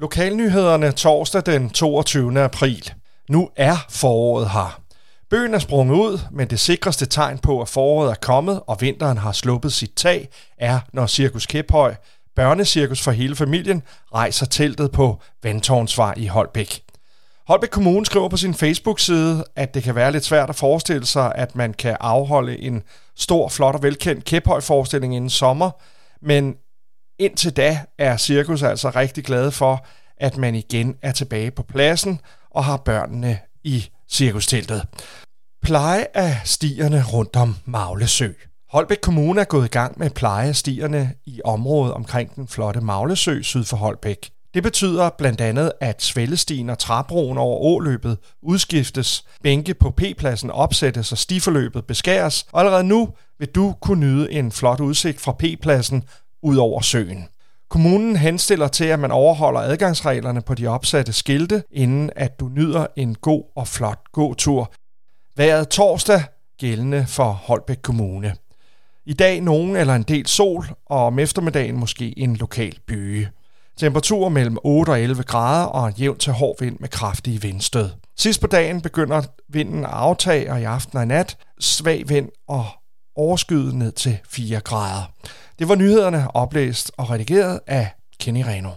Lokalnyhederne torsdag den 22. april. Nu er foråret her. Bøgen er sprunget ud, men det sikreste tegn på, at foråret er kommet og vinteren har sluppet sit tag, er, når Cirkus Kæphøj, børnecirkus for hele familien, rejser teltet på Vandtårnsvej i Holbæk. Holbæk Kommune skriver på sin Facebook-side, at det kan være lidt svært at forestille sig, at man kan afholde en stor, flot og velkendt Kæphøj-forestilling inden sommer, men indtil da er cirkus altså rigtig glade for, at man igen er tilbage på pladsen og har børnene i cirkusteltet. Pleje af stierne rundt om Maglesø. Holbæk Kommune er gået i gang med pleje af stierne i området omkring den flotte Maglesø syd for Holbæk. Det betyder blandt andet, at svællestien og træbroen over åløbet udskiftes, bænke på P-pladsen opsættes og stiforløbet beskæres, og allerede nu vil du kunne nyde en flot udsigt fra P-pladsen ud over søen. Kommunen henstiller til, at man overholder adgangsreglerne på de opsatte skilte, inden at du nyder en god og flot gåtur. Været torsdag gældende for Holbæk Kommune. I dag nogen eller en del sol, og om eftermiddagen måske en lokal byge. Temperaturer mellem 8 og 11 grader og en jævn til hård vind med kraftige vindstød. Sidst på dagen begynder vinden at aftage, og i aften og i nat svag vind og overskyet ned til 4 grader. Det var nyhederne oplæst og redigeret af Kenny Reno.